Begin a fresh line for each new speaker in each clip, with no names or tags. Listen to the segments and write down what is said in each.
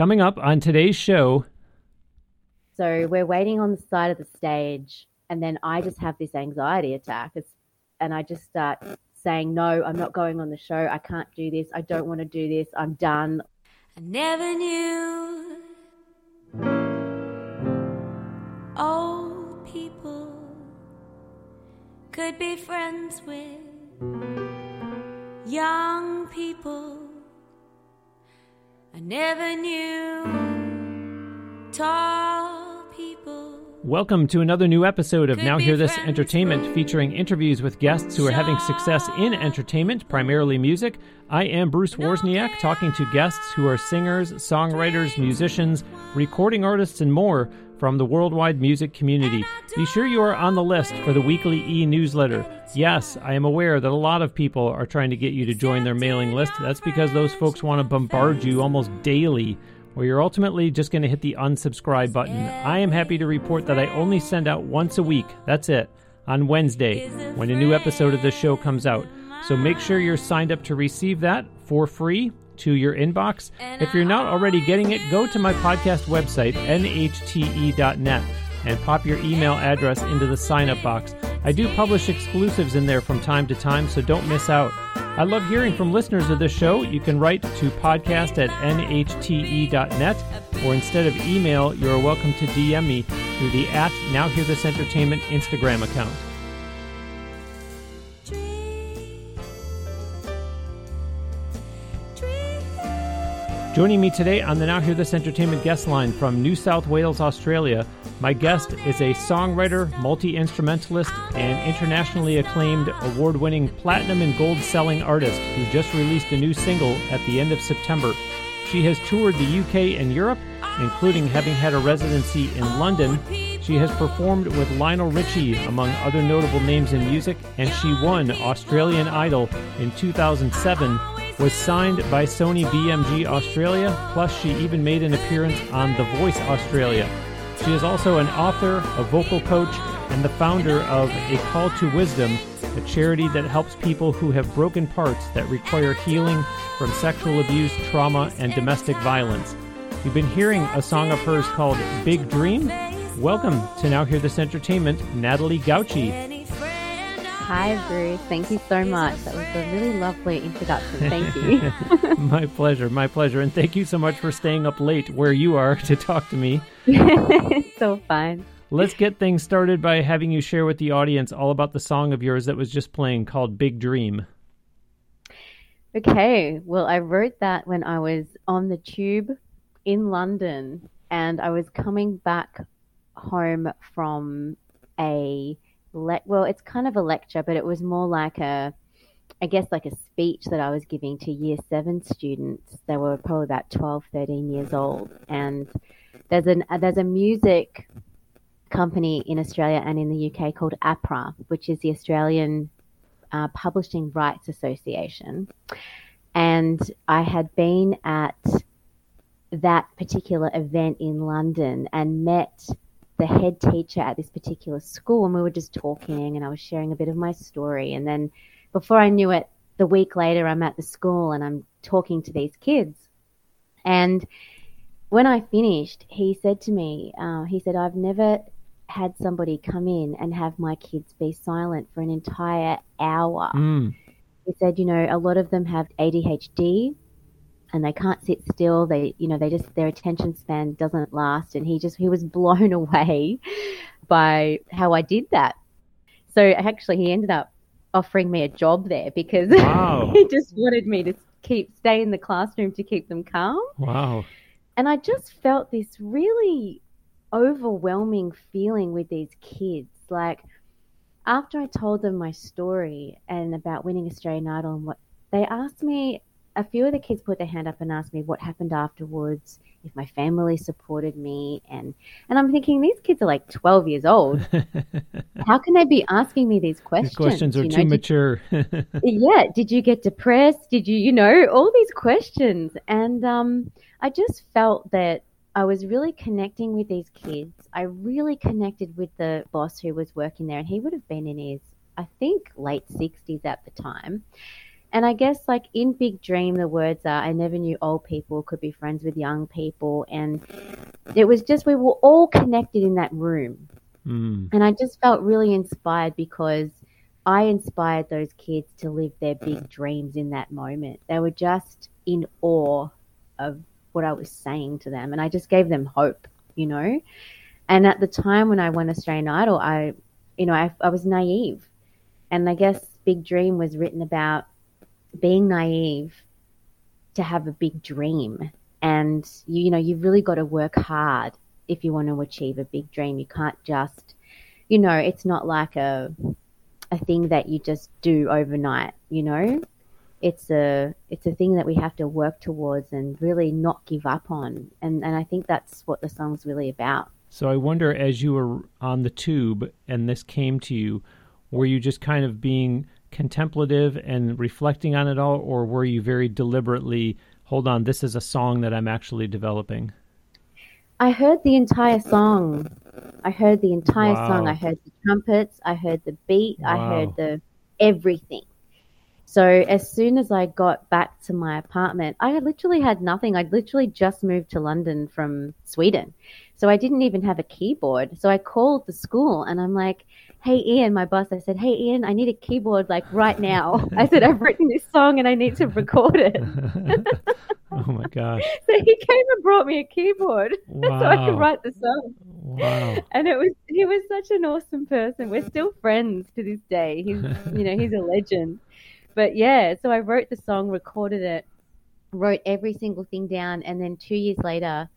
Coming up on today's show.
So we're waiting on the side of the stage, and then I just have this anxiety attack. It's, and I just start saying, No, I'm not going on the show. I can't do this. I don't want to do this. I'm done.
I never knew old people could be friends with young people. I never knew tall.
Welcome to another new episode of Now Hear This Entertainment featuring interviews with guests who are having success in entertainment, primarily music. I am Bruce Wozniak, talking to guests who are singers, songwriters, musicians, recording artists, and more from the worldwide music community. Be sure you are on the list for the weekly e newsletter. Yes, I am aware that a lot of people are trying to get you to join their mailing list. That's because those folks want to bombard you almost daily where you're ultimately just going to hit the unsubscribe button. I am happy to report that I only send out once a week. That's it. On Wednesday, when a new episode of the show comes out. So make sure you're signed up to receive that for free to your inbox. If you're not already getting it, go to my podcast website, nhte.net, and pop your email address into the sign up box. I do publish exclusives in there from time to time, so don't miss out. I love hearing from listeners of this show. You can write to podcast at nhte.net, or instead of email, you are welcome to DM me through the at Now Hear This Entertainment Instagram account. Joining me today on the Now Hear This Entertainment guest line from New South Wales, Australia, my guest is a songwriter, multi instrumentalist, and internationally acclaimed award winning platinum and gold selling artist who just released a new single at the end of September. She has toured the UK and Europe, including having had a residency in London. She has performed with Lionel Richie, among other notable names in music, and she won Australian Idol in 2007 was signed by Sony BMG Australia, plus, she even made an appearance on The Voice Australia. She is also an author, a vocal coach, and the founder of A Call to Wisdom, a charity that helps people who have broken parts that require healing from sexual abuse, trauma, and domestic violence. You've been hearing a song of hers called Big Dream. Welcome to Now Hear This Entertainment, Natalie Gauci.
Hi, Bruce. Thank you so much. That was a really lovely introduction. Thank you.
my pleasure. My pleasure. And thank you so much for staying up late where you are to talk to me.
It's so fun.
Let's get things started by having you share with the audience all about the song of yours that was just playing called Big Dream.
Okay. Well, I wrote that when I was on the tube in London and I was coming back home from a le- well, it's kind of a lecture, but it was more like a, I guess, like a speech that I was giving to year seven students. They were probably about 12, 13 years old. And there's an there's a music company in Australia and in the UK called APRA, which is the Australian uh, Publishing Rights Association. And I had been at that particular event in London and met the head teacher at this particular school and we were just talking and I was sharing a bit of my story. And then before I knew it, the week later, I'm at the school and I'm talking to these kids. And when I finished, he said to me, uh, he said, I've never had somebody come in and have my kids be silent for an entire hour.
Mm.
He said, you know, a lot of them have ADHD and they can't sit still. They, you know, they just their attention span doesn't last. And he just he was blown away by how I did that. So actually, he ended up offering me a job there because
wow.
he just wanted me to keep stay in the classroom to keep them calm.
Wow.
And I just felt this really overwhelming feeling with these kids. Like after I told them my story and about winning Australian Idol and what they asked me a few of the kids put their hand up and asked me what happened afterwards, if my family supported me, and and I'm thinking these kids are like 12 years old. How can they be asking me these questions?
These questions are you know, too mature.
yeah, did you get depressed? Did you, you know, all these questions, and um, I just felt that I was really connecting with these kids. I really connected with the boss who was working there, and he would have been in his, I think, late 60s at the time and I guess like in Big Dream, the words are, I never knew old people could be friends with young people. And it was just, we were all connected in that room.
Mm.
And I just felt really inspired because I inspired those kids to live their big dreams in that moment. They were just in awe of what I was saying to them. And I just gave them hope, you know? And at the time when I won Australian Idol, I, you know, I, I was naive. And I guess Big Dream was written about being naive to have a big dream. And, you, you know, you've really got to work hard if you want to achieve a big dream. You can't just, you know, it's not like a, a thing that you just do overnight, you know? It's a it's a thing that we have to work towards and really not give up on. And and I think that's what the song's really about.
So I wonder as you were on the tube and this came to you, were you just kind of being contemplative and reflecting on it all or were you very deliberately hold on this is a song that I'm actually developing?
I heard the entire song. I heard the entire
Wow.
song. I heard the trumpets. I heard the beat. I heard the everything. So as soon as I got back to my apartment, I literally had nothing. I'd literally just moved to London from Sweden. So I didn't even have a keyboard. So I called the school and I'm like, Hey Ian, my boss, I said, Hey Ian, I need a keyboard like right now. I said, I've written this song and I need to record it.
oh my gosh.
So he came and brought me a keyboard so I
Wow.
could write the song.
Wow.
And it was he was such an awesome person. We're still friends to this day. He's you know, he's a legend. But yeah, so I wrote the song, recorded it, wrote every single thing down, and then two years later,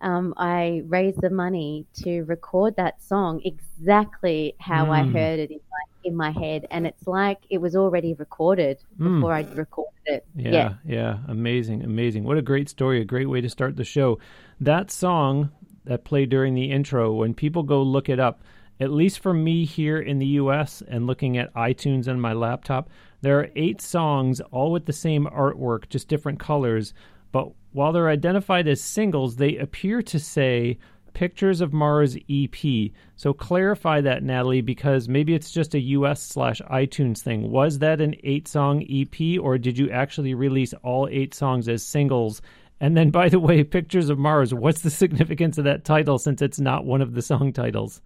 um, I raised the money to record that song exactly how I
Mm.
heard it in my, in my head, and it's like it was already recorded
Mm.
before I'd recorded it.
Yeah, yeah, amazing, amazing. What a great story, a great way to start the show. That song that played during the intro, when people go look it up, at least for me here in the US and looking at iTunes on my laptop, there are eight songs, all with the same artwork, just different colors. But while they're identified as singles, they appear to say Pictures of Mars EP. So clarify that, Natalie, because maybe it's just a US slash iTunes thing. Was that an eight song EP, or did you actually release all eight songs as singles? And then, by the way, Pictures of Mars, what's the significance of that title since it's not one of the song titles?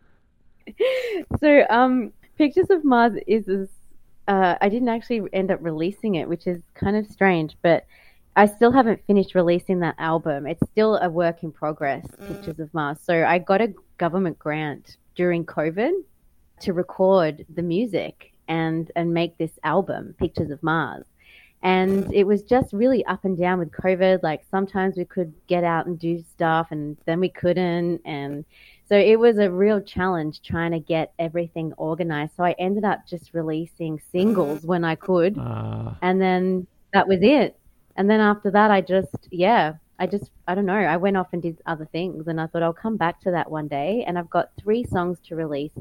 So, um, Pictures of Mars is, uh, I didn't actually end up releasing it, which is kind of strange, but I still haven't finished releasing that album. It's still a work in progress, mm. Pictures of Mars. So I got a government grant during COVID to record the music and and make this album, Pictures of Mars. And mm. it was just really up and down with COVID. Like sometimes we could get out and do stuff, and then we couldn't. And so it was a real challenge trying to get everything organized. So I ended up just releasing singles mm. when I could
Uh,
and then that was it. And then after that, I just, yeah, I just, I don't know, I went off and did other things, and I thought I'll come back to that one day. And I've got three songs to release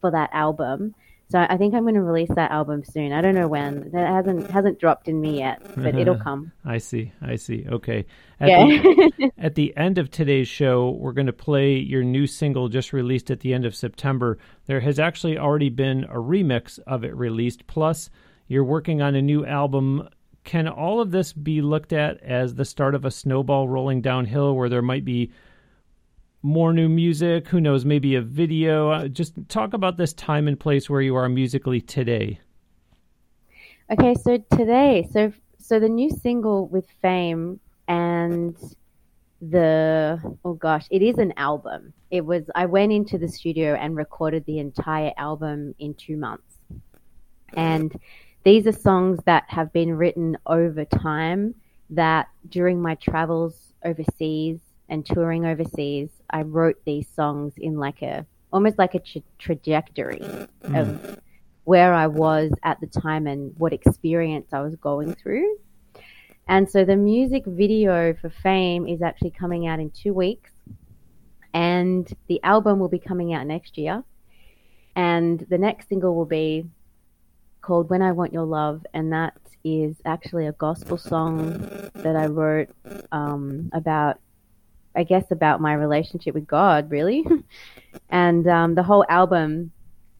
for that album, so I think I'm going to release that album soon. I don't know when. That hasn't hasn't dropped in me yet, but it'll come.
I see. I see. Okay. At
Yeah.
the, at the end of today's show, we're going to play your new single just released at the end of September. There has actually already been a remix of it released. Plus, you're working on a new album. Can all of this be looked at as the start of a snowball rolling downhill where there might be more new music? Who knows? Maybe a video? Uh, just talk about this time and place where you are musically today.
Okay, so today, so so the new single with Fame and the oh gosh, it is an album. It was I went into the studio and recorded the entire album in 2 months. And these are songs that have been written over time that during my travels overseas and touring overseas, I wrote these songs in like a almost like a tra- trajectory mm. of where I was at the time and what experience I was going through. And so the music video for Fame is actually coming out in two weeks. And the album will be coming out next year. And the next single will be called When I Want Your Love. And that is actually a gospel song that I wrote um, about, I guess, about my relationship with God, really. and um, the whole album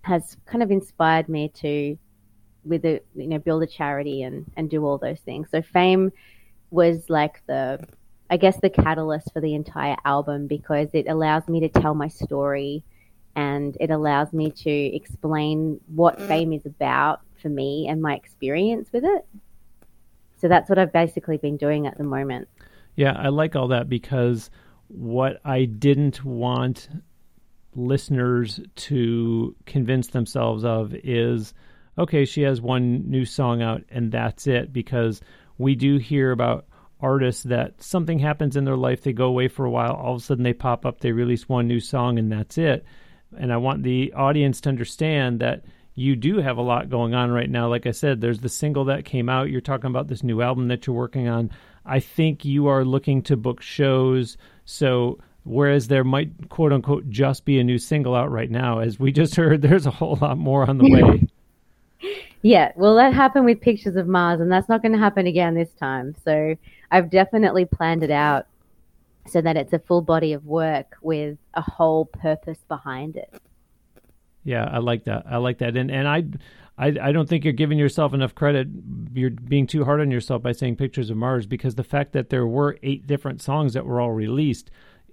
has kind of inspired me to with a you know build a charity and and do all those things. So fame was like the I guess the catalyst for the entire album because it allows me to tell my story and it allows me to explain what fame is about for me and my experience with it. So that's what I've basically been doing at the moment.
Yeah, I like all that because what I didn't want listeners to convince themselves of is okay, she has one new song out and that's it because we do hear about artists that something happens in their life, they go away for a while, all of a sudden they pop up, they release one new song and that's it. And I want the audience to understand that you do have a lot going on right now. Like I said, there's the single that came out. You're talking about this new album that you're working on. I think you are looking to book shows. So whereas there might quote unquote just be a new single out right now, as we just heard, there's a whole lot more on the way.
yeah, well, that happened with Pictures of Mars, and that's not going to happen again this time. So I've definitely planned it out so that it's a full body of work with a whole purpose behind it.
Yeah, I like that. I like that. And and I I, I don't think you're giving yourself enough credit. You're being too hard on yourself by saying Pictures of Mars because the fact that there were eight different songs that were all released,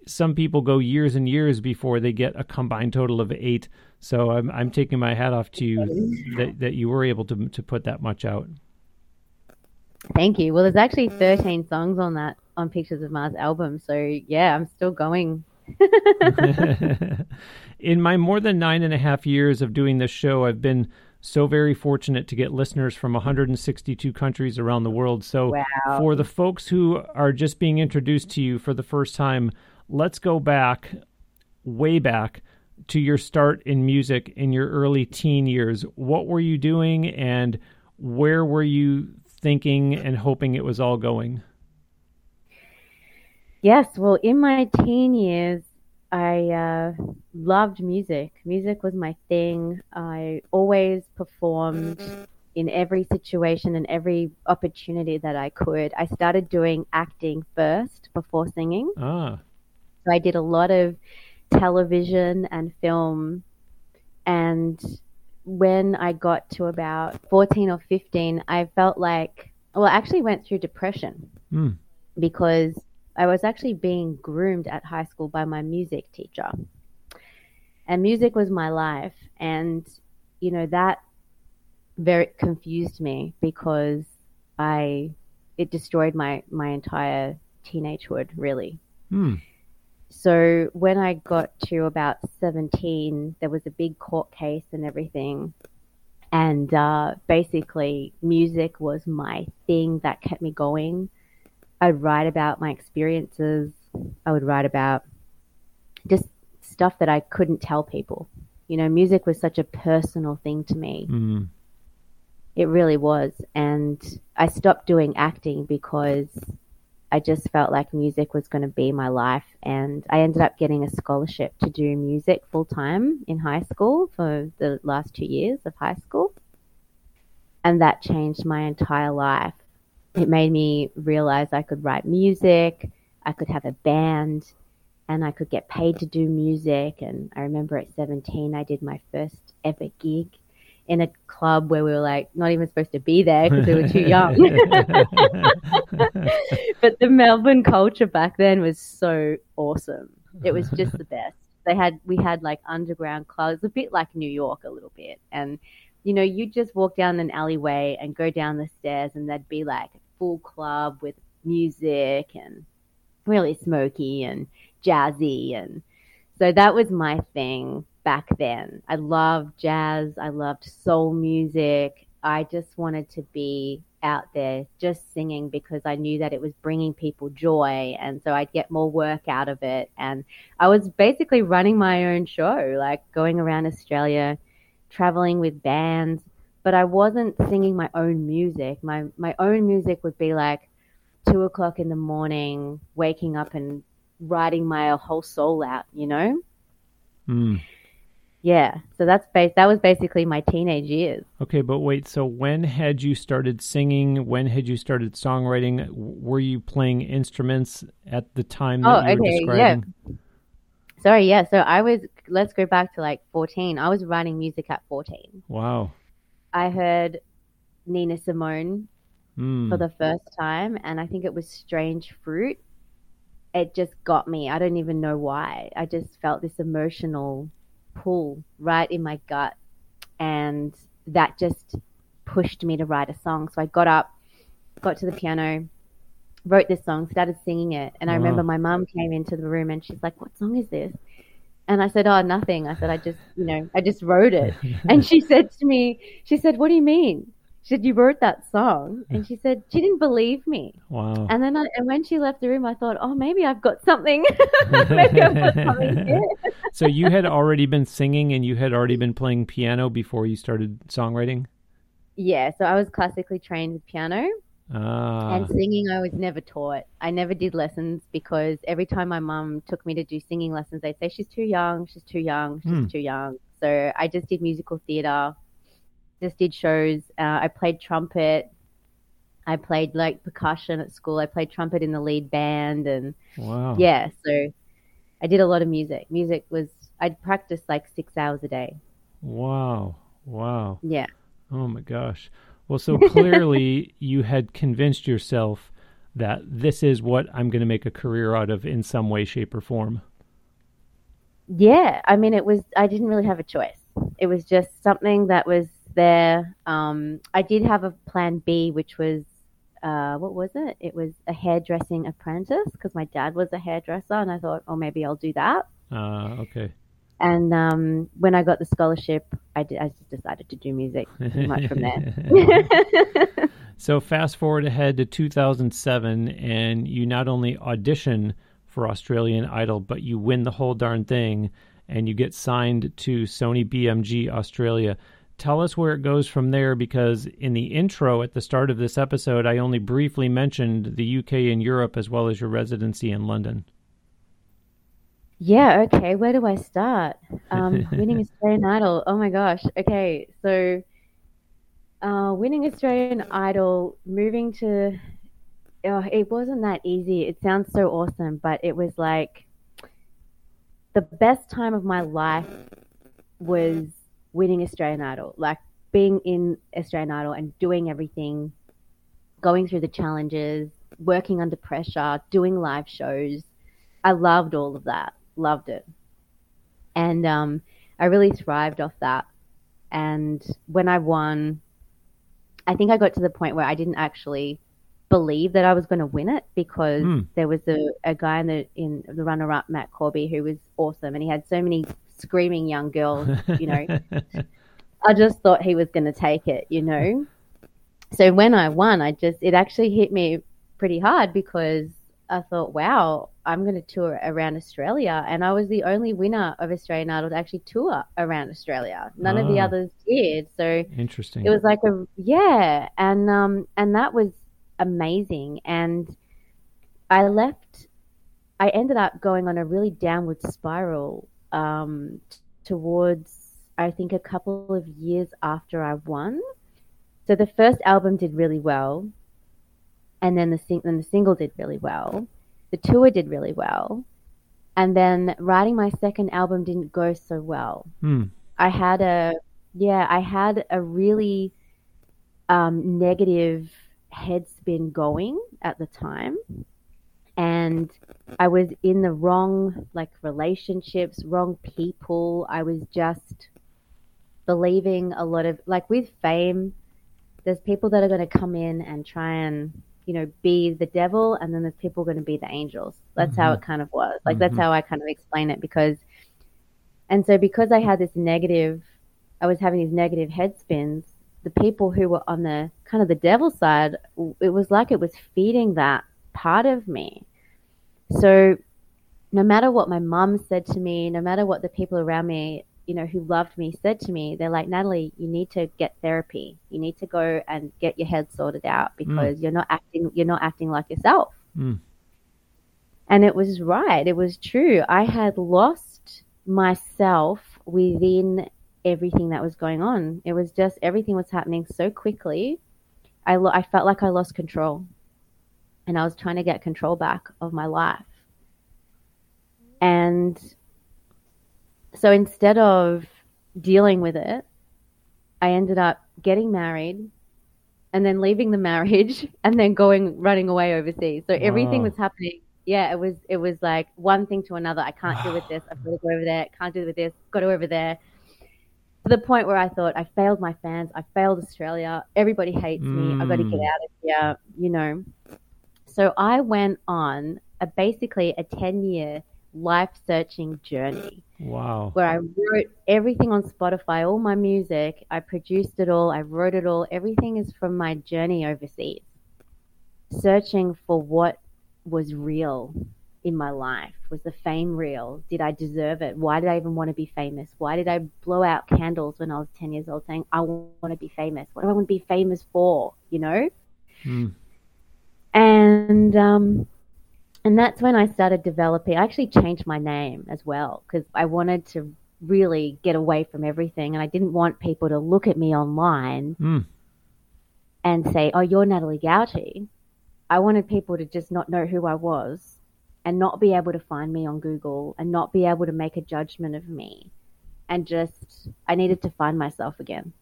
some people go years and years before they get a combined total of eight. So I'm I'm taking my hat off to you that, that you were able to to put that much out.
Thank you. Well, there's actually 13 songs on that on Pictures of Mars album. So yeah, I'm still going.
In my more than nine and a half years of doing this show, I've been so very fortunate to get listeners from 162 countries around the world. So
wow.
for the folks who are just being introduced to you for the first time, let's go back, way back to your start in music in your early teen years. What were you doing and where were you thinking and hoping it was all going?
Yes, well, in my teen years, I uh, loved music. Music was my thing. I always performed in every situation and every opportunity that I could. I started doing acting first before singing.
Ah.
So I did a lot of television and film. And when I got to about 14 or 15, I felt like, well, I actually went through depression
mm.
because I was actually being groomed at high school by my music teacher. And music was my life. And, you know, that very confused me because I, it destroyed my, my entire teenagehood, really.
Hmm.
So when I got to about 17, there was a big court case and everything. And uh, basically, music was my thing that kept me going I'd write about my experiences. I would write about just stuff that I couldn't tell people. You know, music was such a personal thing to me.
Mm.
It really was. And I stopped doing acting because I just felt like music was going to be my life. And I ended up getting a scholarship to do music full time in high school for the last two years of high school. And that changed my entire life it made me realize I could write music, I could have a band, and I could get paid to do music. And I remember at 17, I did my first ever gig in a club where we were like not even supposed to be there because we were too young. but the Melbourne culture back then was so awesome. It was just the best. They had we had like underground clubs, a bit like New York a little bit, and you know, you'd just walk down an alleyway and go down the stairs, and there'd be like full club with music and really smoky and jazzy. And so that was my thing back then. I loved jazz, I loved soul music. I just wanted to be out there just singing because I knew that it was bringing people joy. And so I'd get more work out of it. And I was basically running my own show, like going around Australia traveling with bands, but I wasn't singing my own music. My my own music would be like two o'clock in the morning, waking up and writing my whole soul out. You know.
Mm.
Yeah, so that's bas- that was basically my teenage years.
Okay, but wait, so when had you started singing? When had you started songwriting? Were you playing instruments at the time that
oh,
you were
okay,
describing?
Yeah. Sorry, yeah. So I was, let's go back to like 14. I was writing music at 14.
Wow.
I heard Nina Simone
Mm.
for the first time, and I think it was Strange Fruit. It just got me. I don't even know why. I just felt this emotional pull right in my gut, and that just pushed me to write a song. So I got up, got to the piano, wrote this song, started singing it, and I
Wow.
remember my mum came into the room and she's like, "What song is this?" And I said, "Oh, nothing." I said, "I just, you know, I just wrote it." And she said to me, she said, "What do you mean?" She said, "You wrote that song," and she said she didn't believe me.
wow.
And then, I, and when she left the room, I thought, "Oh, maybe I've got something. maybe I've got something here."
so you had already been singing and you had already been playing piano before you started songwriting?
Yeah, so I was classically trained with piano
Ah.
and singing. I was never taught. I never did lessons because every time my mum took me to do singing lessons, they'd say she's too young, she's too young, she's
Hmm.
too young. So I just did musical theater, just did shows. Uh, I played trumpet. I played like percussion at school. I played trumpet in the lead band, and
wow.
yeah, so I did a lot of music. Music was I'd practice like six hours a day.
Wow. Wow.
Yeah.
Oh my gosh. Well, so clearly you had convinced yourself that this is what I'm going to make a career out of in some way, shape, or form.
Yeah, I mean, it was. I didn't really have a choice. It was just something that was there. Um, I did have a plan B, which was, uh, what was it? It was a hairdressing apprentice because my dad was a hairdresser, and I thought, oh, maybe I'll do that.
Uh, okay.
And um, when I got the scholarship, I, did, I just decided to do music pretty much from there.
so fast forward ahead to 2007, and you not only audition for Australian Idol, but you win the whole darn thing, and you get signed to Sony BMG Australia. Tell us where it goes from there, because in the intro at the start of this episode, I only briefly mentioned the UK and Europe as well as your residency in London.
Yeah, okay. Where do I start? Um, winning Australian Idol. Oh my gosh. Okay, so uh, winning Australian Idol, moving to. Oh, it wasn't that easy. It sounds so awesome, but it was like the best time of my life was winning Australian Idol. Like being in Australian Idol and doing everything, going through the challenges, working under pressure, doing live shows. I loved all of that loved it. And um, I really thrived off that. And when I won, I think I got to the point where I didn't actually believe that I was going to win it because
Hmm.
there was a, a guy in the in the runner up, Matt Corby, who was awesome, and he had so many screaming young girls. You know, I just thought he was going to take it. You know, so when I won, I just it actually hit me pretty hard because I thought, wow, I'm going to tour around Australia. And I was the only winner of Australian Idol to actually tour around Australia. None of the
Ah.
others did. So
Interesting.
it was like a, yeah. And, um, and that was amazing. And I left, I ended up going on a really downward spiral, um, t- towards, I think, a couple of years after I won. So the first album did really well and then the sing- then the single did really well. The tour did really well, and then writing my second album didn't go so well.
Hmm.
I had a yeah, I had a really um, negative head spin going at the time, and I was in the wrong like relationships, wrong people. I was just believing a lot of like with fame. There's people that are going to come in and try and you know be the devil, and then there's people going to be the angels. That's how it kind of was. Like that's
Mhm.
how I kind of explain it because, and so because I had this negative, I was having these negative head spins. The people who were on the kind of the devil side, it was like it was feeding that part of me. So no matter what my mum said to me, no matter what the people around me, you know, who loved me said to me, they're like, Natalie, you need to get therapy. You need to go and get your head sorted out because you're not acting you're not acting like yourself.
Mm.
And it was right. It was true. I had lost myself within everything that was going on. It was just everything was happening so quickly. I, lo- I felt like I lost control. And I was trying to get control back of my life. And so instead of dealing with it, I ended up getting married and then leaving the marriage and then going running away overseas. So everything
Wow.
was happening. Yeah, it was it was like one thing to another. I can't deal with this. I've got to go over there. Can't deal with this. Got to go over there. To the point where I thought I failed my fans. I failed Australia. Everybody hates me. I've got to get
Mm.
out of here. You know. So I went on a basically a ten year life searching journey
Wow.
where I wrote everything on Spotify, all my music. I produced it all. I wrote it all. Everything is from my journey overseas, searching for what was real in my life. Was the fame real? Did I deserve it? Why did I even want to be famous? Why did I blow out candles when I was 10 years old saying, I want to be famous? What do I want to be famous for? You know?
Mm.
and um, and that's when I started developing. I actually changed my name as well because I wanted to really get away from everything, and I didn't want people to look at me online
Mm.
and say, "Oh, you're Natalie Gauci." I wanted people to just not know who I was, and not be able to find me on Google, and not be able to make a judgment of me, and just I needed to find myself again.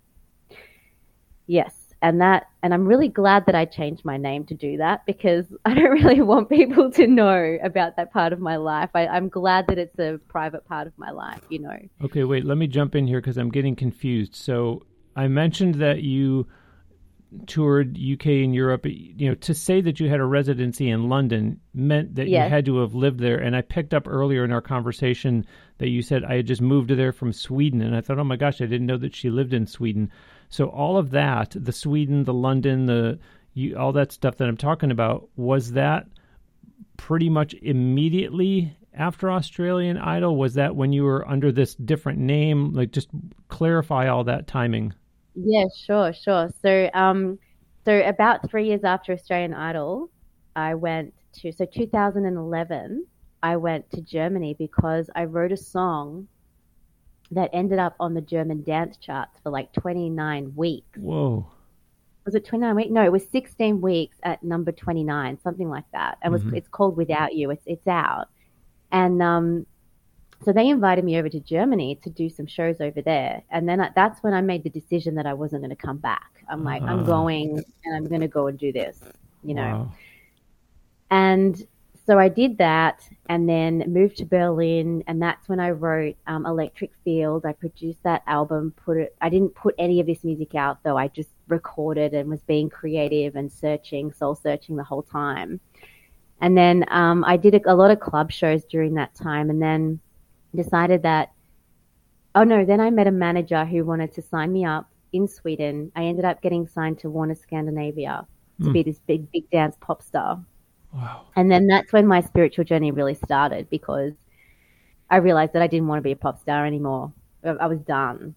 Yes, and that and I'm really glad that I changed my name to do that because I don't really want people to know about that part of my life. I, I'm glad that it's a private part of my life, you know.
Okay, wait. Let me jump in here because I'm getting confused. So I mentioned that you toured UK and Europe. You know, to say that you had a residency in London meant that
Yes.
you had to have lived there. And I picked up earlier in our conversation that you said I had just moved there from Sweden, and I thought, oh my gosh, I didn't know that she lived in Sweden. So all of that, the Sweden, the London, the you, all that stuff that I'm talking about, was that pretty much immediately after Australian Idol? Was that when you were under this different name? Like, just clarify all that timing.
Yeah, sure, sure. So, um, so about three years after Australian Idol, I went to so 2011. I went to Germany because I wrote a song that ended up on the German dance charts for like 29 weeks.
Whoa.
Was it 29 weeks? No, it was 16 weeks at number 29, something like that. It was.
Mhm.
It's called Without You. It's it's out, and um, so they invited me over to Germany to do some shows over there, and then I, that's when I made the decision that I wasn't going to come back. I'm like,
Ah.
I'm going, and I'm going to go and do this, you know.
Wow.
And so I did that and then moved to Berlin. And that's when I wrote um, Electric Field. I produced that album, put it, I didn't put any of this music out though. I just recorded and was being creative and searching, soul searching the whole time. And then um, I did a, a lot of club shows during that time and then decided that, oh no, then I met a manager who wanted to sign me up in Sweden. I ended up getting signed to Warner Scandinavia to
Hmm.
be this big, big dance pop star.
Wow.
And then that's when my spiritual journey really started because I realized that I didn't want to be a pop star anymore. I was done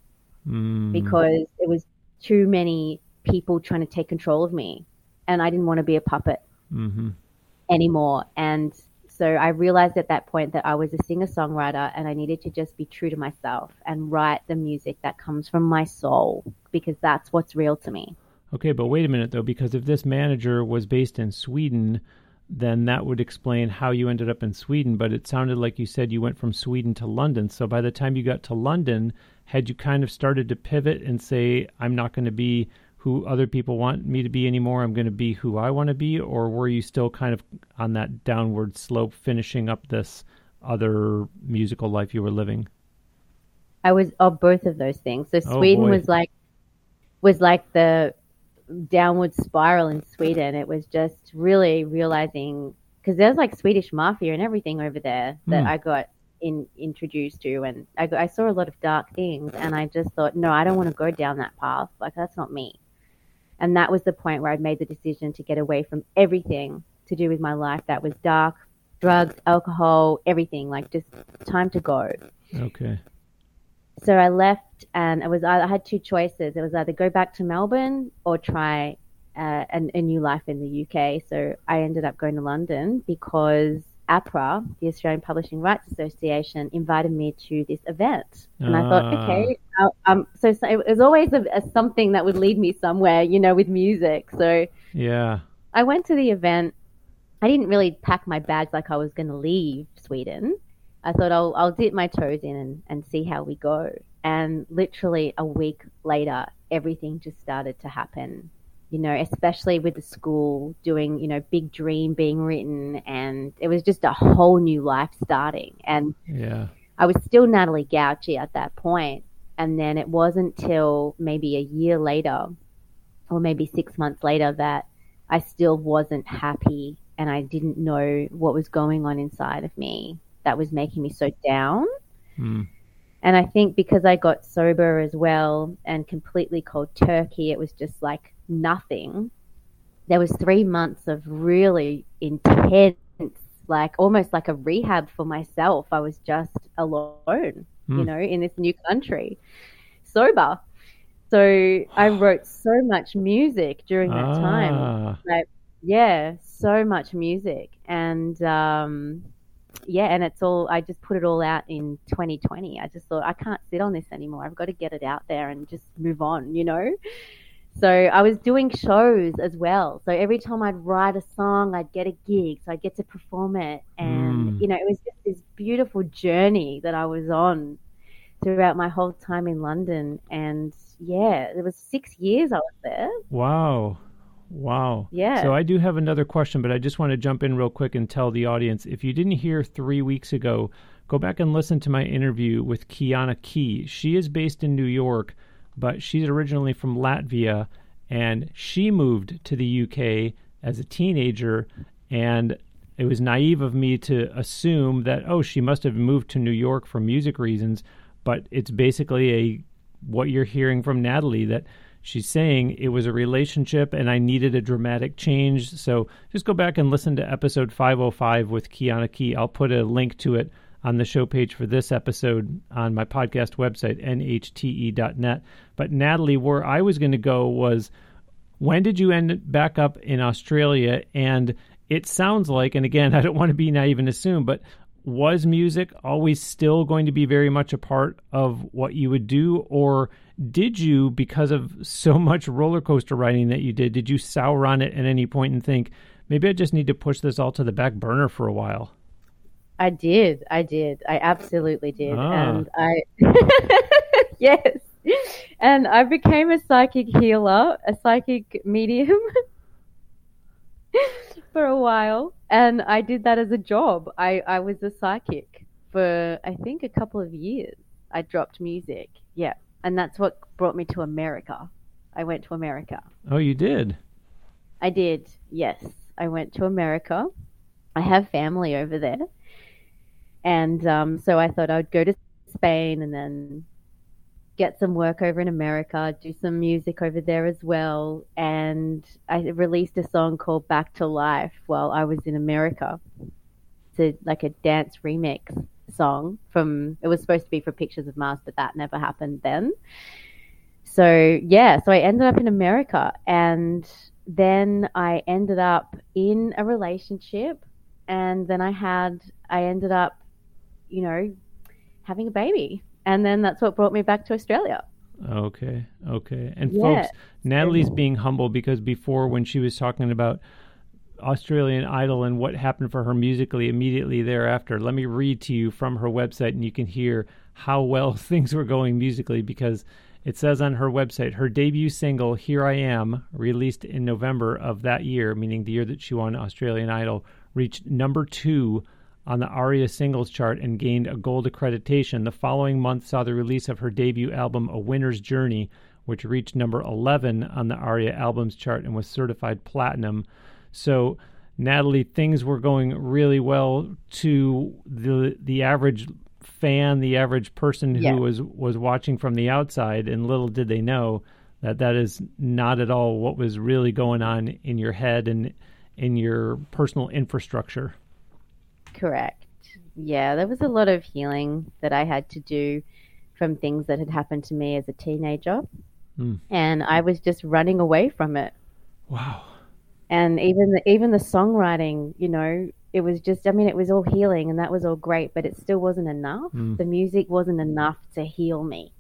Mm.
because it was too many people trying to take control of me. And I didn't want to be a puppet
hmm
anymore. And so I realized at that point that I was a singer songwriter and I needed to just be true to myself and write the music that comes from my soul because that's what's real to me.
Okay, but wait a minute though, because if this manager was based in Sweden, then that would explain how you ended up in Sweden. But it sounded like you said you went from Sweden to London. So by the time you got to London, had you kind of started to pivot and say, I'm not going to be who other people want me to be anymore? I'm going to be who I want to be? Or were you still kind of on that downward slope, finishing up this other musical life you were living?
I was of both of those things. So
Oh,
Sweden
boy.
was like was like the downward spiral in Sweden. It was just really realizing because there's like Swedish mafia and everything over there that
Hmm.
I got in, introduced to, and I, I saw a lot of dark things, and I just thought, no, I don't want to go down that path. Like that's not me. And that was the point where I made the decision to get away from everything to do with my life that was dark, drugs, alcohol, everything. Like just time to go
Okay.
So I left, and it was I had two choices. It was either go back to Melbourne or try uh, an, a new life in the UK. So I ended up going to London because APRA, the Australian Publishing Rights Association, invited me to this event, and I thought,
Ah.
okay, uh, um, so, so it was always a, a something that would lead me somewhere, you know, with music. So
Yeah.
I went to the event. I didn't really pack my bags like I was going to leave Sweden. I thought I'll I'll dip my toes in and, and see how we go. And literally a week later, everything just started to happen you know, especially with the school doing, you know, Big Dream being written, and it was just a whole new life starting. And
yeah,
I was still Natalie Gauci at that point, and then it wasn't till maybe a year later, or maybe six months later, that I still wasn't happy, and I didn't know what was going on inside of me that was making me so down.
Mm.
And I think because I got sober as well and completely cold turkey, it was just like nothing. There was three months of really intense, like almost like a rehab for myself. I was just alone, mm. you hmm. know, in this new country, sober. So I wrote so much music during that ah. time. Like, yeah, so much music. And um, yeah, and it's all, I just put it all out in 2020. I just thought, I can't sit on this anymore. I've got to get it out there and just move on, you know? So I was doing shows as well. So every time I'd write a song, I'd get a gig. So I'd get to perform it. And, mm. you know, it was just this beautiful journey that I was on throughout my whole time in London. And yeah, it was six years I was there.
Wow. Wow.
Yeah.
So I do have another question, but I just want to jump in real quick and tell the audience if you didn't hear three weeks ago, go back and listen to my interview with Kiana Key. She is based in New York, but she's originally from Latvia and she moved to the UK as a teenager. And it was naive of me to assume that, oh, she must have moved to New York for music reasons. But it's basically a what you're hearing from Natalie that she's saying it was a relationship and I needed a dramatic change. So just go back and listen to episode 505 with Kiana Key. I'll put a link to it on the show page for this episode on my podcast website, nhte.net. But Natalie, where I was going to go was when did you end back up in Australia? And it sounds like, and again, I don't want to be naive and assume, but was music always still going to be very much a part of what you would do? Or did you, because of so much roller coaster riding that you did, did you sour on it at any point and think, maybe I just need to push this all to the back burner for a while?
I did. I did. I absolutely did. Ah. And I, yes. And I became a psychic healer, a psychic medium for a while. And I did that as a job. I, I was a psychic for, I think, a couple of years. I dropped music. Yeah and that's what brought me to America. I went to America.
Oh, you did?
I did. Yes, I went to America. I have family over there, and um, so I thought I'd go to Spain and then get some work over in America, do some music over there as well. And I released a song called Back to Life while I was in America. It's a, like a dance remix song from it was supposed to be for Pictures of Mars, but that never happened then. So yeah, so I ended up in America and then I ended up in a relationship and then I had I ended up, you know, having a baby. And then that's what brought me back to Australia.
Okay. Okay. And folks, Natalie's being humble because before when she was talking about Australian Idol and what happened for her musically immediately thereafter. Let me read to you from her website, and you can hear how well things were going musically because it says on her website her debut single, Here I Am, released in November of that year, meaning the year that she won Australian Idol, reached number two on the ARIA singles chart and gained a gold accreditation. The following month saw the release of her debut album, A Winner's Journey, which reached number 11 on the ARIA albums chart and was certified platinum. So, Natalie, things were going really well to the the average fan, the average person who yeah. was was watching from the outside, and little did they know that that is not at all what was really going on in your head and in your personal infrastructure.
Correct. Yeah, there was a lot of healing that I had to do from things that had happened to me as a teenager. Mm. And I was just running away from it.
Wow
and even the, even the songwriting, you know, it was just, I mean, it was all healing and that was all great, but it still wasn't enough. Mm. The music wasn't enough to heal me.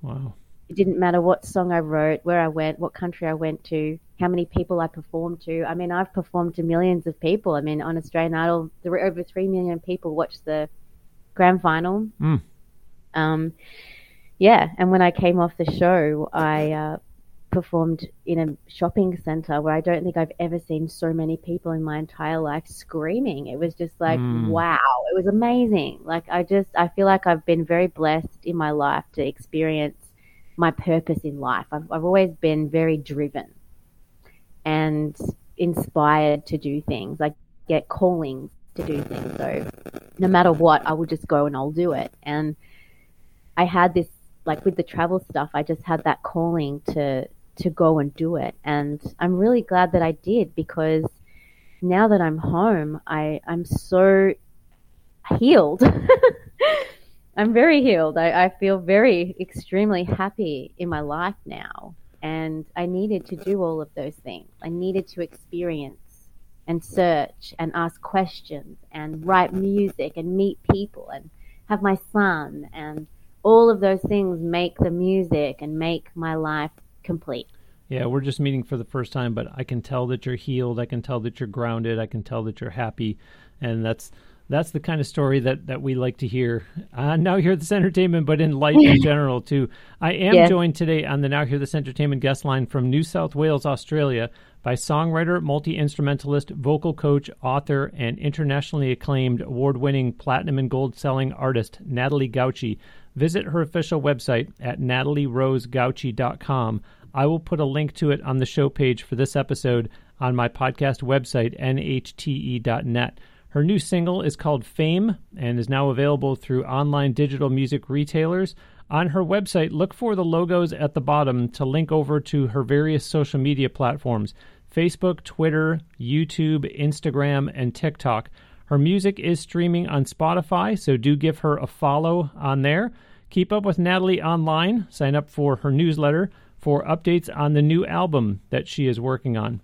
Wow.
It didn't matter what song I wrote, where I went, what country I went to, how many people I performed to. I mean, I've performed to millions of people. I mean, on Australian Idol, there were over 3 million people watched the grand final.
Mm.
Um, yeah, and when I came off the show, I uh, performed in a shopping center where I don't think I've ever seen so many people in my entire life screaming. It was just like, mm. wow, it was amazing. Like, I just, I feel like I've been very blessed in my life to experience my purpose in life. I've, I've always been very driven and inspired to do things. I get callings to do things. So no matter what, I will just go and I'll do it. And I had this, like with the travel stuff, I just had that calling to to go and do it. And I'm really glad that I did because now that I'm home, I, I'm so healed. I'm very healed. I, I feel very extremely happy in my life now. And I needed to do all of those things. I needed to experience and search and ask questions and write music and meet people and have my son and all of those things make the music and make my life complete.
Yeah, we're just meeting for the first time, but I can tell that you're healed. I can tell that you're grounded. I can tell that you're happy, and that's that's the kind of story that, that we like to hear. Uh, now hear this entertainment, but in life in general too. I am yes. joined today on the Now Hear This Entertainment guest line from New South Wales, Australia, by songwriter, multi instrumentalist, vocal coach, author, and internationally acclaimed award-winning platinum and gold selling artist Natalie Gauci. Visit her official website at natalierosegauci.com I will put a link to it on the show page for this episode on my podcast website, nhte.net. Her new single is called Fame and is now available through online digital music retailers. On her website, look for the logos at the bottom to link over to her various social media platforms Facebook, Twitter, YouTube, Instagram, and TikTok. Her music is streaming on Spotify, so do give her a follow on there. Keep up with Natalie online, sign up for her newsletter for updates on the new album that she is working on.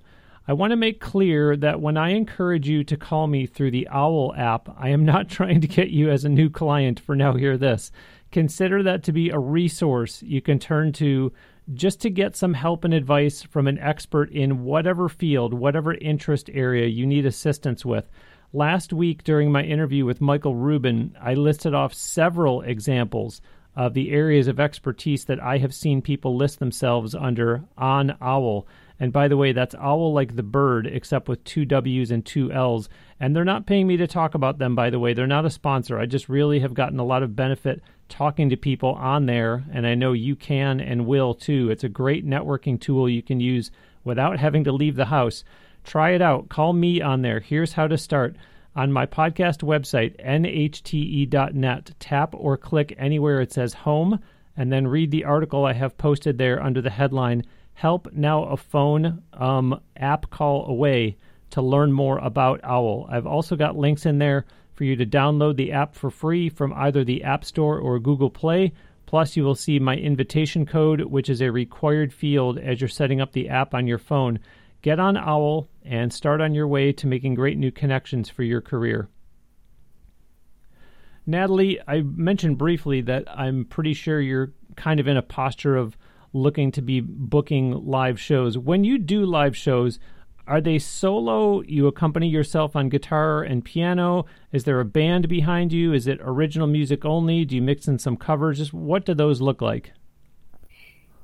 I want to make clear that when I encourage you to call me through the OWL app, I am not trying to get you as a new client for Now Hear This. Consider that to be a resource you can turn to just to get some help and advice from an expert in whatever field, whatever interest area you need assistance with. Last week, during my interview with Michael Rubin, I listed off several examples of the areas of expertise that I have seen people list themselves under on OWL. And by the way, that's owl like the bird, except with two W's and two L's. And they're not paying me to talk about them, by the way. They're not a sponsor. I just really have gotten a lot of benefit talking to people on there, and I know you can and will too. It's a great networking tool you can use without having to leave the house. Try it out. Call me on there. Here's how to start. On my podcast website, nhte.net, tap or click anywhere it says home, and then read the article I have posted there under the headline Help Now a Phone um, App Call Away to learn more about OWL. I've also got links in there for you to download the app for free from either the App Store or Google Play. Plus, you will see my invitation code, which is a required field as you're setting up the app on your phone. Get on OWL and start on your way to making great new connections for your career. Natalie, I mentioned briefly that I'm pretty sure you're kind of in a posture of looking to be booking live shows. When you do live shows, are they solo? You accompany yourself on guitar and piano? Is there a band behind you? Is it original music only? Do you mix in some covers? Just what do those look like?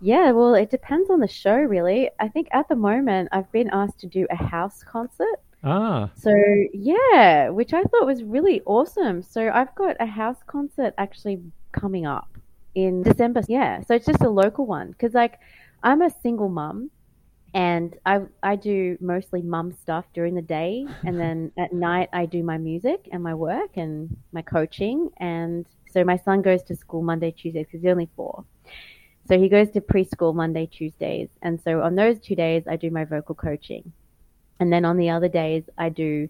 Yeah, well, it depends on the show, really. I think at the moment I've been asked to do a house concert.
Ah.
So, yeah, which I thought was really awesome. So, I've got a house concert actually coming up in December. Yeah, so it's just a local one because, like, I'm a single mum and I I do mostly mum stuff during the day, and then at night I do my music and my work and my coaching. And so my son goes to school Monday, Tuesday because he's only four. So he goes to preschool Monday, Tuesdays. And so on those two days, I do my vocal coaching. And then on the other days, I do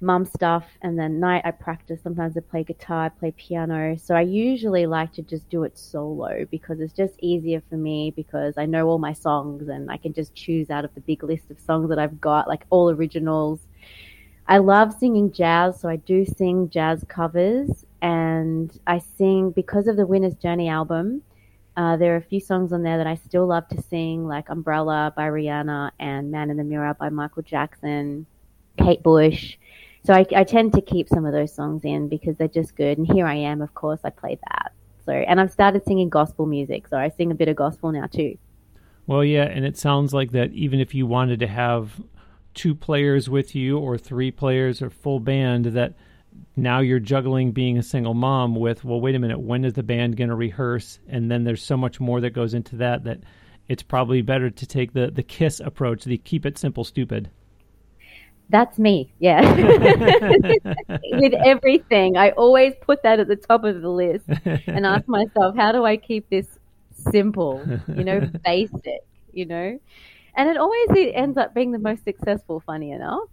mum stuff. And then night, I practice. Sometimes I play guitar, I play piano. So I usually like to just do it solo because it's just easier for me because I know all my songs and I can just choose out of the big list of songs that I've got, like all originals. I love singing jazz, so I do sing jazz covers. And I sing because of the Winner's Journey album. Uh, there are a few songs on there that I still love to sing, like Umbrella by Rihanna and Man in the Mirror by Michael Jackson, Kate Bush. So I, I tend to keep some of those songs in because they're just good. And here I am, of course, I play that. So, and I've started singing gospel music, so I sing a bit of gospel now too.
Well, yeah, and it sounds like that even if you wanted to have two players with you or three players or full band, that now you're juggling being a single mom with, well, wait a minute, when is the band going to rehearse? And then there's so much more that goes into that that it's probably better to take the, the KISS approach, the keep it simple, stupid.
That's me, yeah. With everything, I always put that at the top of the list and ask myself, how do I keep this simple, you know, basic, you know? And it always it ends up being the most successful, funny enough.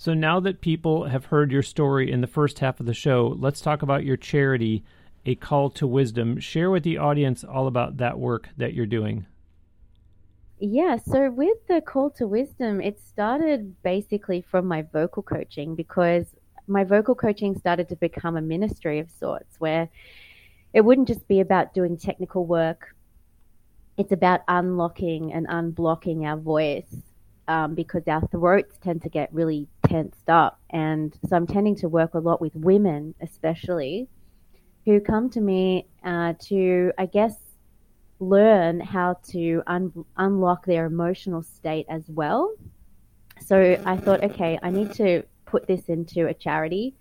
So now that people have heard your story in the first half of the show, let's talk about your charity, A Call to Wisdom. Share with the audience all about that work that you're doing.
Yeah, so with the call to wisdom, it started basically from my vocal coaching because my vocal coaching started to become a ministry of sorts where it wouldn't just be about doing technical work, it's about unlocking and unblocking our voice um, because our throats tend to get really tensed up. And so I'm tending to work a lot with women, especially, who come to me uh, to, I guess, learn how to un- unlock their emotional state as well. So I thought, okay, I need to put this into a charity,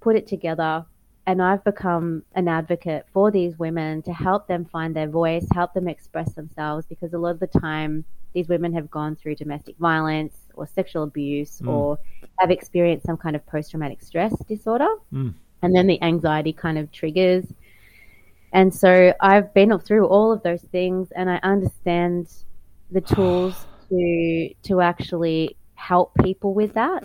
put it together, and I've become an advocate for these women to help them find their voice, help them express themselves, because a lot of the time these women have gone through domestic violence or sexual abuse mm. or have experienced some kind of post traumatic stress disorder. Mm. And then the anxiety kind of triggers and so I've been through all of those things and I understand the tools to to actually help people with that.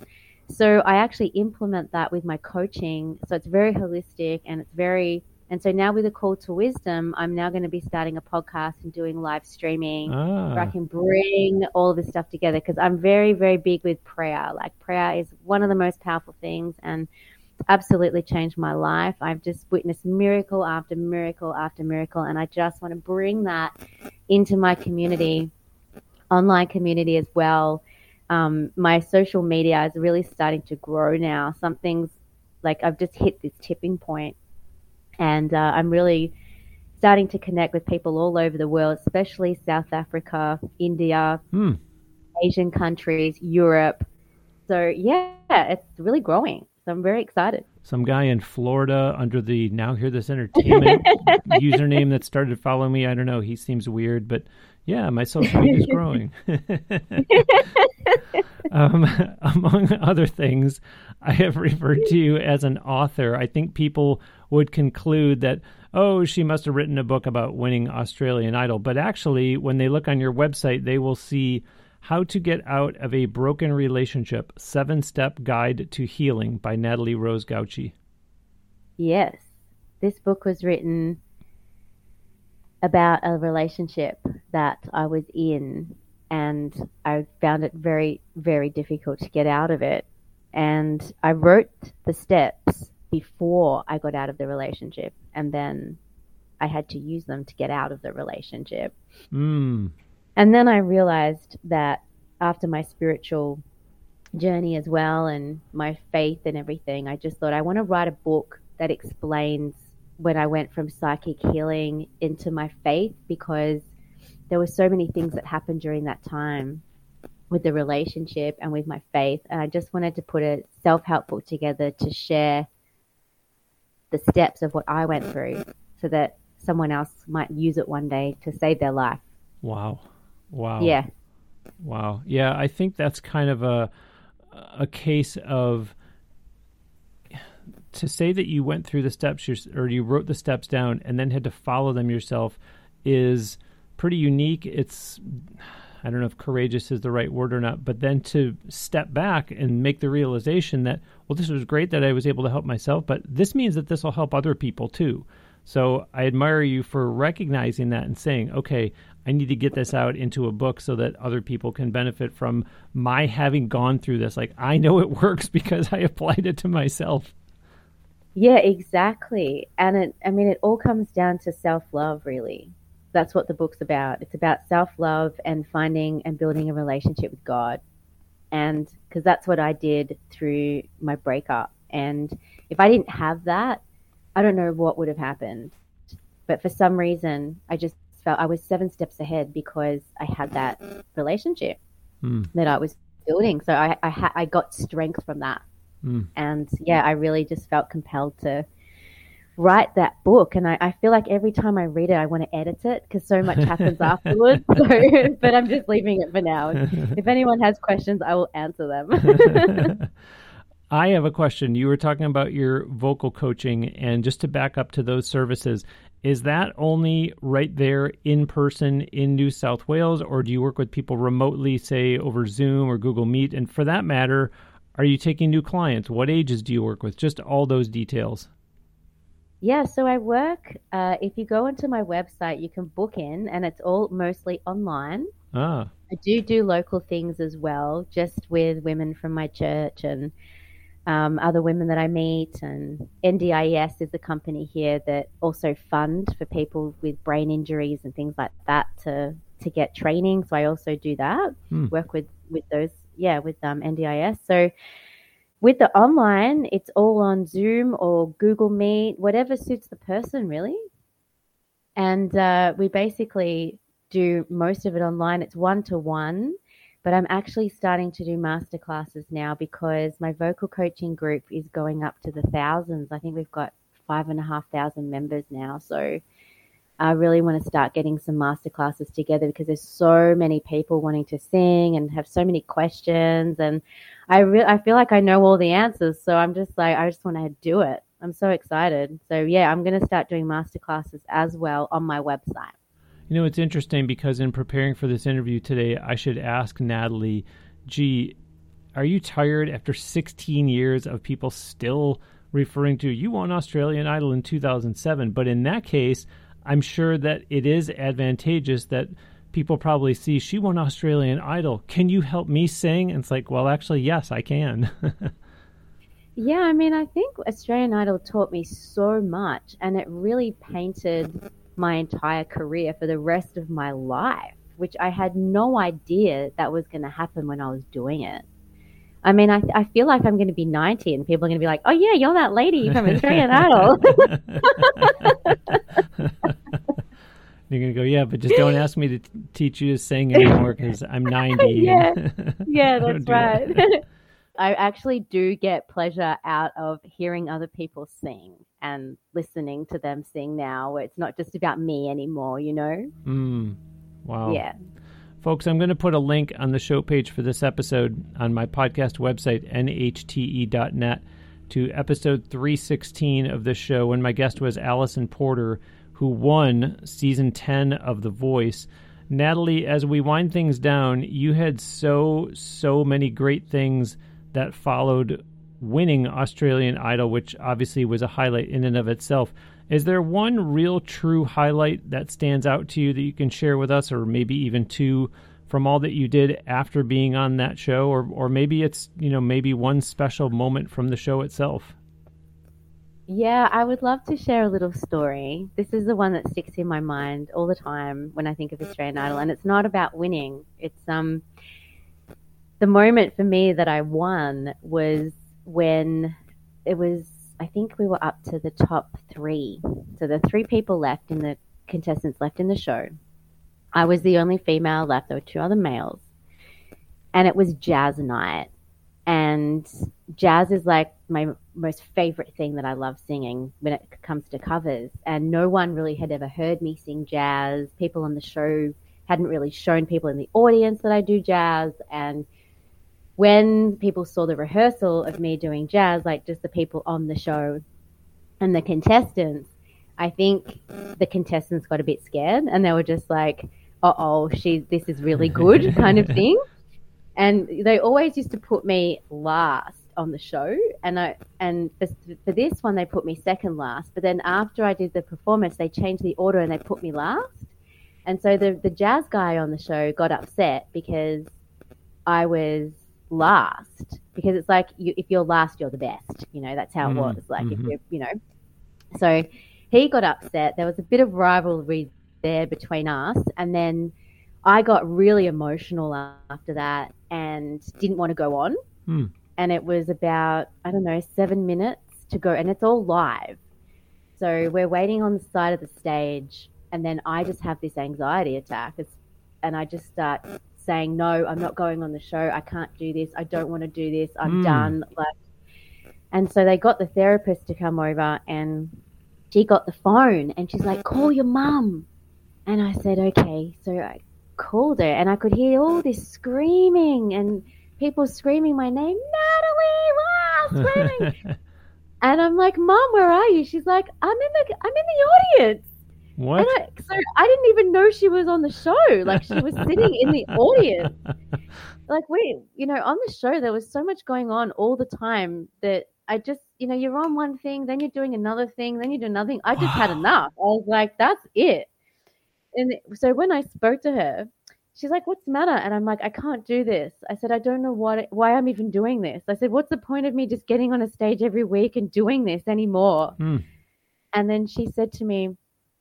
So I actually implement that with my coaching. So it's very holistic and it's very and so now with a call to wisdom, I'm now going to be starting a podcast and doing live streaming ah. where I can bring all of this stuff together because I'm very, very big with prayer. Like prayer is one of the most powerful things and absolutely changed my life. I've just witnessed miracle after miracle after miracle, and I just want to bring that into my community, online community as well. Um, my social media is really starting to grow now. Something's like I've just hit this tipping point, and uh, I'm really starting to connect with people all over the world, especially South Africa, India, hmm. Asian countries, Europe. So yeah, it's really growing. So I'm very excited.
Some guy in Florida under the Now Hear This Entertainment username that started following me. I don't know. He seems weird, but yeah, my social media is growing. um, among other things, I have referred to you as an author. I think people would conclude that, oh, she must have written a book about winning Australian Idol. But actually, when they look on your website, they will see how to Get Out of a Broken Relationship Seven Step Guide to Healing by Natalie Rose Gauci.
Yes. This book was written about a relationship that I was in, and I found it very, very difficult to get out of it. And I wrote the steps before I got out of the relationship, and then I had to use them to get out of the relationship. Mm. And then I realized that after my spiritual journey as well and my faith and everything, I just thought I want to write a book that explains when I went from psychic healing into my faith because there were so many things that happened during that time with the relationship and with my faith. And I just wanted to put a self help book together to share the steps of what I went through so that someone else might use it one day to save their life.
Wow. Wow.
Yeah.
Wow. Yeah, I think that's kind of a a case of to say that you went through the steps or you wrote the steps down and then had to follow them yourself is pretty unique. It's I don't know if courageous is the right word or not, but then to step back and make the realization that well this was great that I was able to help myself, but this means that this will help other people too. So I admire you for recognizing that and saying, okay, I need to get this out into a book so that other people can benefit from my having gone through this. Like I know it works because I applied it to myself.
Yeah, exactly. And it I mean it all comes down to self-love really. That's what the book's about. It's about self-love and finding and building a relationship with God. And because that's what I did through my breakup. And if I didn't have that, I don't know what would have happened. But for some reason, I just felt I was seven steps ahead because I had that relationship
Mm.
that I was building. So I I, ha- I got strength from that,
Mm.
and yeah, I really just felt compelled to write that book. And I, I feel like every time I read it, I want to edit it because so much happens afterwards. So, but I'm just leaving it for now. If anyone has questions, I will answer them.
I have a question. You were talking about your vocal coaching, and just to back up to those services, is that only right there in person in New South Wales, or do you work with people remotely, say over Zoom or Google Meet? And for that matter, are you taking new clients? What ages do you work with? Just all those details.
Yeah, so I work. Uh, if you go onto my website, you can book in, and it's all mostly online.
Ah,
I do do local things as well, just with women from my church and um, other women that I meet. And NDIS is a company here that also fund for people with brain injuries and things like that to to get training. So I also do that.
Hmm.
Work with with those, yeah, with um, NDIS. So with the online, it's all on Zoom or Google Meet, whatever suits the person, really. And uh, we basically do most of it online. It's one to one, but I'm actually starting to do master classes now because my vocal coaching group is going up to the thousands. I think we've got five and a half thousand members now. So I really want to start getting some master classes together because there's so many people wanting to sing and have so many questions and I re- I feel like I know all the answers so I'm just like I just want to do it. I'm so excited. So yeah, I'm going to start doing master classes as well on my website.
You know, it's interesting because in preparing for this interview today, I should ask Natalie, gee, are you tired after 16 years of people still referring to you won Australian Idol in 2007? But in that case, I'm sure that it is advantageous that people probably see she won Australian Idol. Can you help me sing? And it's like, well, actually, yes, I can.
Yeah, I mean, I think Australian Idol taught me so much and it really painted my entire career for the rest of my life, which I had no idea that was going to happen when I was doing it. I mean, I, I feel like I'm going to be 90 and people are going to be like, oh, yeah, you're that lady from Australian Idol.
You're going to go, yeah, but just don't ask me to t- teach you to sing anymore because I'm 90.
Yeah. yeah, that's
do that.
right. I actually do get pleasure out of hearing other people sing and listening to them sing now, where it's not just about me anymore, you know?
Mm, wow.
Yeah.
Folks, I'm going to put a link on the show page for this episode on my podcast website, nhte.net, to episode 316 of this show when my guest was Alisan Porter, who won season 10 of The Voice. Natalie, as we wind things down, you had so, so many great things that followed winning Australian Idol, which obviously was a highlight in and of itself. Is there one real true highlight that stands out to you that you can share with us, or maybe even two from all that you did after being on that show, or or maybe it's you know maybe one special moment from the show itself?
Yeah, I would love to share a little story. This is the one that sticks in my mind all the time when I think of Australian Idol, and it's not about winning. It's um the moment for me that I won was when it was I think we were up to the top three. So the three people left in the contestants left in the show. I was the only female left. There were two other males. And it was jazz night. And jazz is like my most favorite thing that I love singing when it comes to covers. And no one really had ever heard me sing jazz. People on the show hadn't really shown people in the audience that I do jazz. And when people saw the rehearsal of me doing jazz, like just the people on the show and the contestants, I think the contestants got a bit scared and they were just like, uh oh, she this is really good kind of thing. And they always used to put me last on the show and I and for, for this one they put me second last. But then after I did the performance they changed the order and they put me last. And so the the jazz guy on the show got upset because I was last because it's like you, if you're last you're the best you know that's how
Mhm,
it was like if
mhm.
you know so he got upset there was a bit of rivalry there between us and then i got really emotional after that and didn't want to go on
Hmm.
and it was about i don't know seven minutes to go and it's all live so we're waiting on the side of the stage and then I just have this anxiety attack. It's, and I just start saying, "No, I'm not going on the show. I can't do this. I don't want to do this. I'm
Mm.
done." Like, and so they got the therapist to come over, and she got the phone, and she's like, "Call your mum." And I said, "Okay." So I called her, and I could hear all this screaming and people screaming my name, Natalie, wow, screaming. and I'm like, "Mum, where are you?" She's like, "I'm in the, I'm in the audience."
What?
I, so I didn't even know she was on the show. Like she was sitting in the audience. Like we, you know, on the show there was so much going on all the time that I just, you know, you're on one thing, then you're doing another thing, then you do another thing. I just had enough. I was like, that's it. And so when I spoke to her, she's like, "What's the matter?" And I'm like, "I can't do this." I said, "I don't know what why I'm even doing this." I said, "What's the point of me just getting on a stage every week and doing this anymore?"
Hmm.
And then she said to me,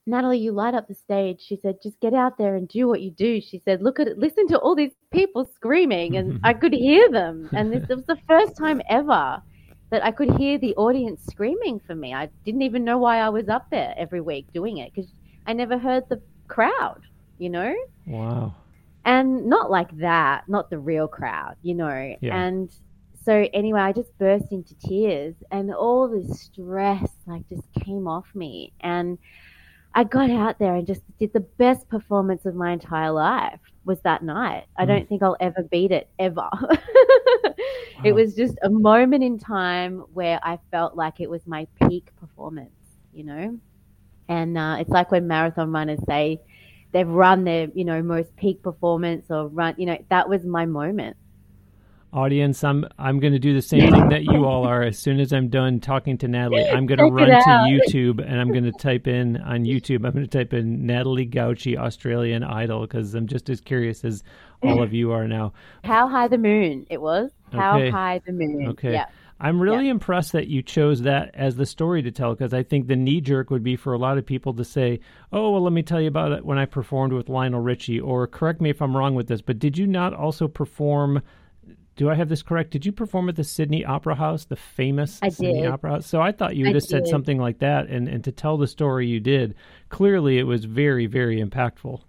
Natalie, you light up the stage. She said, just get out there and do what you do. She said, look at it, listen to all these people screaming, and I could hear them. And this was the first time ever that I could hear the audience screaming for me. I didn't even know why I was up there every week doing it because I never heard the crowd, you know?
wow.
and not like that, not the real crowd, you know.
Yeah.
And so anyway, I just burst into tears, and all this stress like just came off me, and I got out there and just did the best performance of my entire life. Was that night? I
Mm.
don't think I'll ever beat it ever.
Wow.
It was just a moment in time where I felt like it was my peak performance, you know. And uh, it's like when marathon runners say they've run their, you know, most peak performance or run, you know, that was my moment.
Audience, I'm I'm going to do the same thing that you all are. As soon as I'm done talking to Natalie, I'm going to run to. YouTube and I'm going to type in on YouTube. I'm going to type in Natalie Gauci Australian Idol because I'm just as curious as all of you are now.
How high the moon it was. How
Okay.
high the moon.
Okay.
Yeah.
I'm really impressed that you chose that as the story to tell because I think the knee jerk would be for a lot of people to say, "Oh, well, let me tell you about it when I performed with Lionel Richie." Or correct me if I'm wrong with this, but did you not also perform? Do I have this correct? Did you perform at the Sydney Opera House, the famous
I
Sydney
did.
Opera House? So I thought you would
I
have said something like that, and and to tell the story you did, clearly it was very very impactful.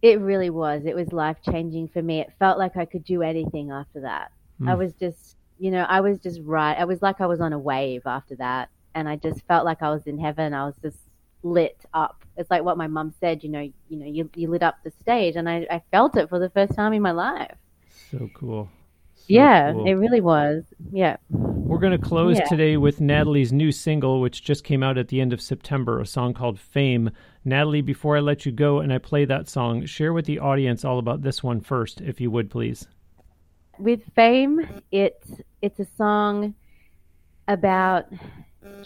It really was. It was life changing for me. It felt like I could do anything after that. I
Mm.
was just, you know, I was just right. I was like I was on a wave after that. And I just felt like I was in heaven. I was just lit up. It's like what my mum said, you know, you know, you, you lit up the stage and I, I felt it for the first time in my life.
So cool.
Yeah,
cool.
it really was. Yeah.
We're going to close
Yeah.
today with Natalie's new single, which just came out at the end of September, a song called Fame. Natalie, before I let you go and I play that song, share with the audience all about this one first, if you would, please.
with fame it's it's a song about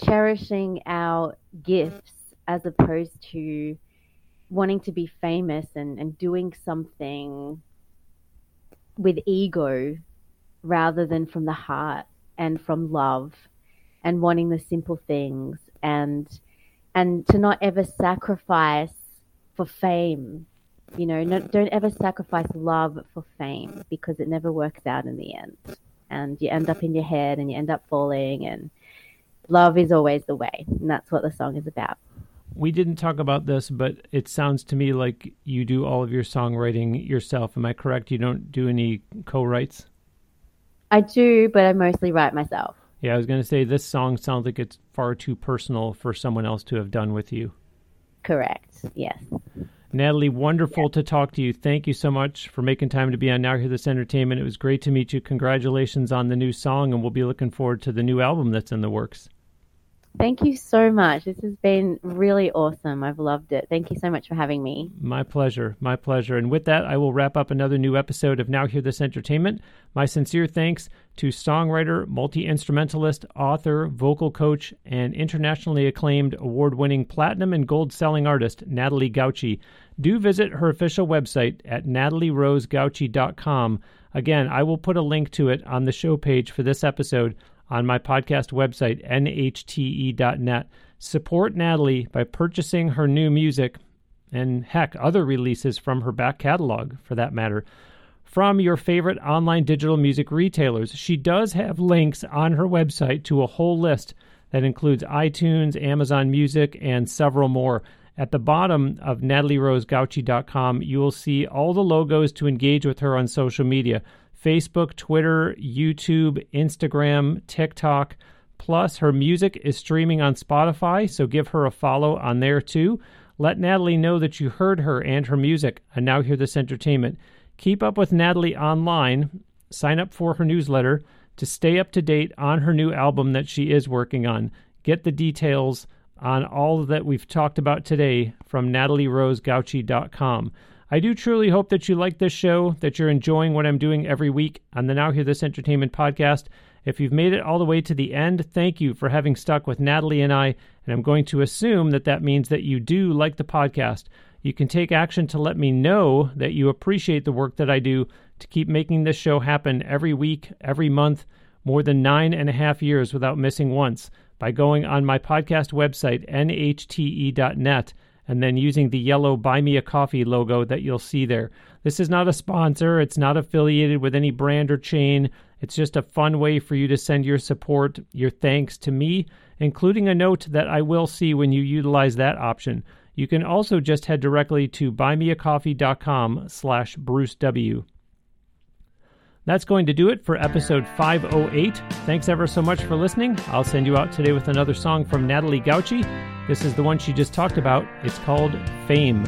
cherishing our gifts as opposed to wanting to be famous and, and doing something with ego rather than from the heart and from love and wanting the simple things and and to not ever sacrifice for fame you know, no, don't ever sacrifice love for fame because it never works out in the end. And you end up in your head and you end up falling, and love is always the way. And that's what the song is about.
We didn't talk about this, but it sounds to me like you do all of your songwriting yourself. Am I correct? You don't do any co writes?
I do, but I mostly write myself.
Yeah, I was going to say this song sounds like it's far too personal for someone else to have done with you.
Correct. Yes.
Natalie, wonderful to talk to you. Thank you so much for making time to be on Now Hear This Entertainment. It was great to meet you. Congratulations on the new song, and we'll be looking forward to the new album that's in the works.
Thank you so much. This has been really awesome. I've loved it. Thank you so much for having me.
My pleasure. My pleasure. And with that, I will wrap up another new episode of Now Hear This Entertainment. My sincere thanks to songwriter, multi instrumentalist, author, vocal coach, and internationally acclaimed award winning platinum and gold selling artist, Natalie Gauci. Do visit her official website at natalierosegauci.com. Again, I will put a link to it on the show page for this episode on my podcast website, nhte.net. Support Natalie by purchasing her new music and heck, other releases from her back catalog for that matter, from your favorite online digital music retailers. She does have links on her website to a whole list that includes iTunes, Amazon Music, and several more.
At the bottom of natalierosegauci.com, you will see all the logos to engage with her on social media Facebook, Twitter, YouTube, Instagram, TikTok. Plus, her music is streaming on Spotify, so give her a follow on there too. Let Natalie know that you heard her and her music and now hear this entertainment. Keep up with Natalie online. Sign up for her newsletter to stay up to date on her new album that she is working on. Get the details on all that we've talked about today from natalierosegauci.com. I do truly hope that you like this show, that you're enjoying what I'm doing every week on the Now Hear This Entertainment podcast. If you've made it all the way to the end, thank you for having stuck with Natalie and I, and I'm going to assume that that means that you do like the podcast. You can take action to let me know that you appreciate the work that I do to keep making this show happen every week, every month, more than nine and a half years without missing once by going on my podcast website, nhte.net, and then using the yellow Buy Me a Coffee logo that you'll see there. This is not a sponsor, it's not affiliated with any brand or chain. It's just a fun way for you to send your support, your thanks to me, including a note that I will see when you utilize that option. You can also just head directly to buymeacoffee.com slash Bruce W. That's going to do it for episode 508. Thanks ever so much for listening. I'll send you out today with another song from Natalie Gauci. This is the one she just talked about. It's called Fame.